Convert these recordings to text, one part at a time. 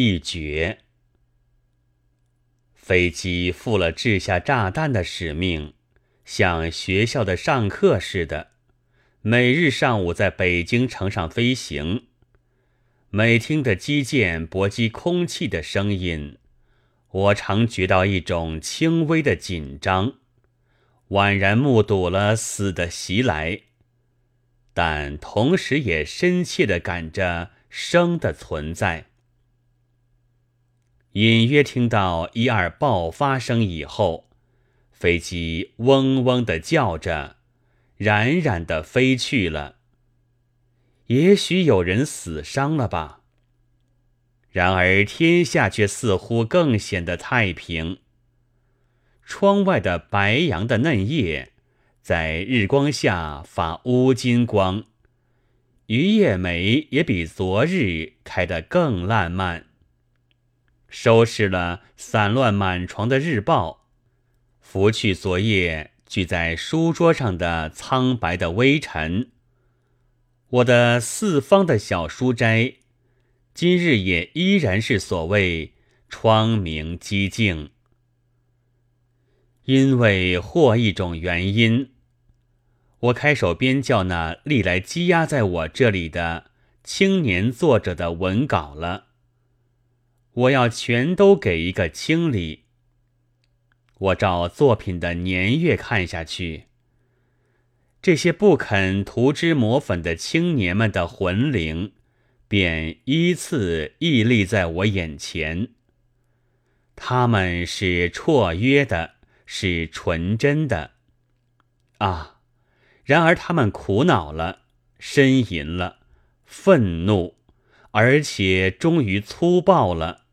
一绝。飞机负了掷下炸弹的使命，像学校的上课似的，每日上午在北京城上飞行。每听得机箭搏击空气的声音，我常觉到一种轻微的紧张，宛然目睹了死的袭来，但同时也深切地感着生的存在。隐约听到一二爆发声以后，飞机嗡嗡的叫着，冉冉的飞去了。也许有人死伤了吧。然而天下却似乎更显得太平。窗外的白杨的嫩叶，在日光下发乌金光，榆叶梅也比昨日开得更烂漫。收拾了散乱满床的日报，拂去昨夜聚在书桌上的苍白的微尘。我的四方的小书斋，今日也依然是所谓窗明几净。因为或一种原因，我开手编校那历来积压在我这里的青年作者的文稿了。我要全都给一个清理。我照作品的年月看下去，这些不肯涂脂抹粉的青年们的魂灵，便依次屹立在我眼前。他们是绰约的，是纯真的，啊！然而他们苦恼了，呻吟了，愤怒，而且终于粗暴了。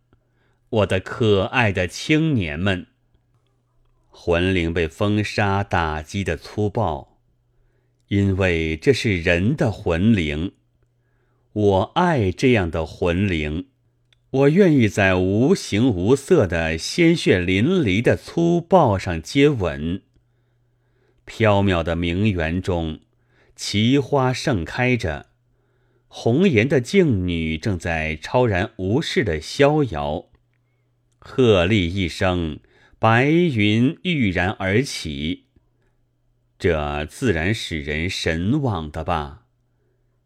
我的可爱的青年们，魂灵被风沙打击的粗暴，因为这是人的魂灵。我爱这样的魂灵，我愿意在无形无色的鲜血淋漓的粗暴上接吻。缥缈的名园中，奇花盛开着，红颜的静女正在超然无事的逍遥。鹤唳一声，白云郁然而起，这自然使人神往的吧。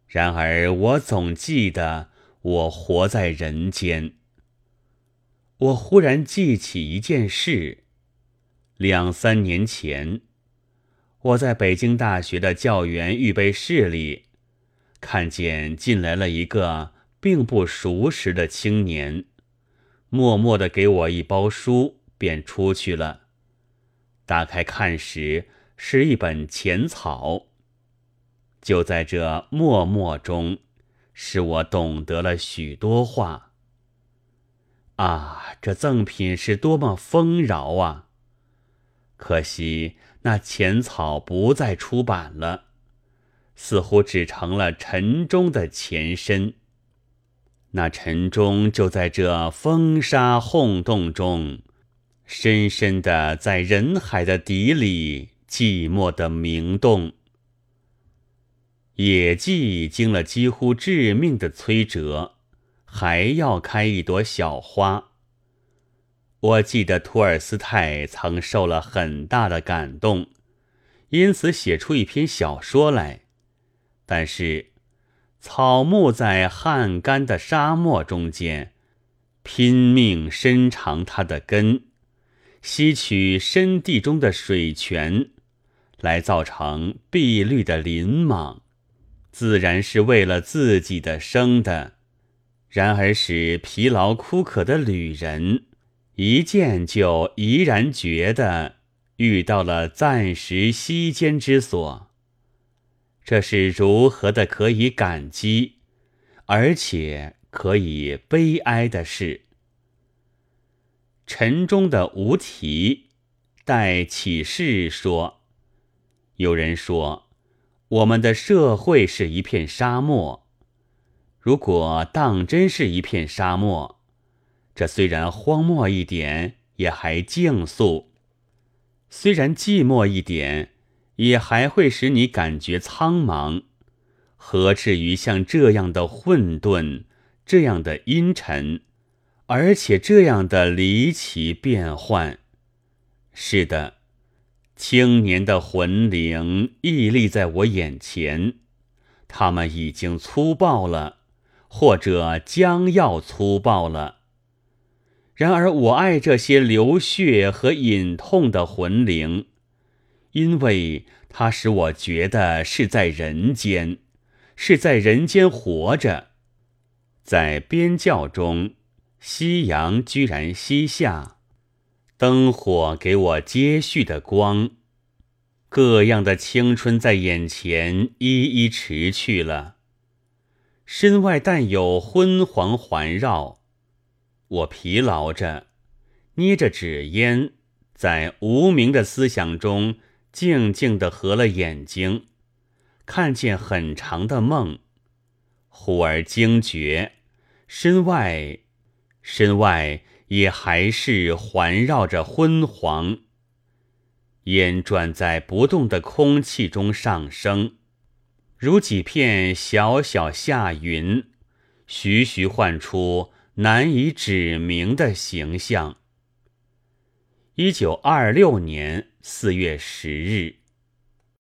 然而我总记得，我活在人间。我忽然记起一件事：两三年前，我在北京大学的教员预备室里，看见进来了一个并不熟识的青年。默默的给我一包书，便出去了。打开看时，是一本浅草。就在这默默中，使我懂得了许多话。啊，这赠品是多么丰饶啊！可惜那浅草不再出版了，似乎只成了陈中的前身。那陈钟就在这风沙轰动中，深深的在人海的底里寂寞的鸣动。野季经了几乎致命的摧折，还要开一朵小花。我记得托尔斯泰曾受了很大的感动，因此写出一篇小说来，但是。草木在旱干的沙漠中间，拼命伸长它的根，吸取深地中的水泉，来造成碧绿的林莽，自然是为了自己的生的。然而使疲劳枯渴的旅人，一见就怡然觉得遇到了暂时息间之所。这是如何的可以感激，而且可以悲哀的事。陈中的无题待启示说：“有人说，我们的社会是一片沙漠。如果当真是一片沙漠，这虽然荒漠一点，也还静肃；虽然寂寞一点。”也还会使你感觉苍茫，何至于像这样的混沌，这样的阴沉，而且这样的离奇变幻。是的，青年的魂灵屹立在我眼前，他们已经粗暴了，或者将要粗暴了。然而，我爱这些流血和隐痛的魂灵，因为它使我觉得是在人间，是在人间活着。在边教中，夕阳居然西下，灯火给我接续的光，各样的青春在眼前一一驰去了。身外但有昏黄环绕。我疲劳着，捏着纸烟，在无名的思想中静静地合了眼睛，看见很长的梦，忽而惊觉，身外，身外也还是环绕着昏黄。烟转在不动的空气中上升，如几片小小夏云，徐徐唤出。难以指明的形象。一九二六年四月十日。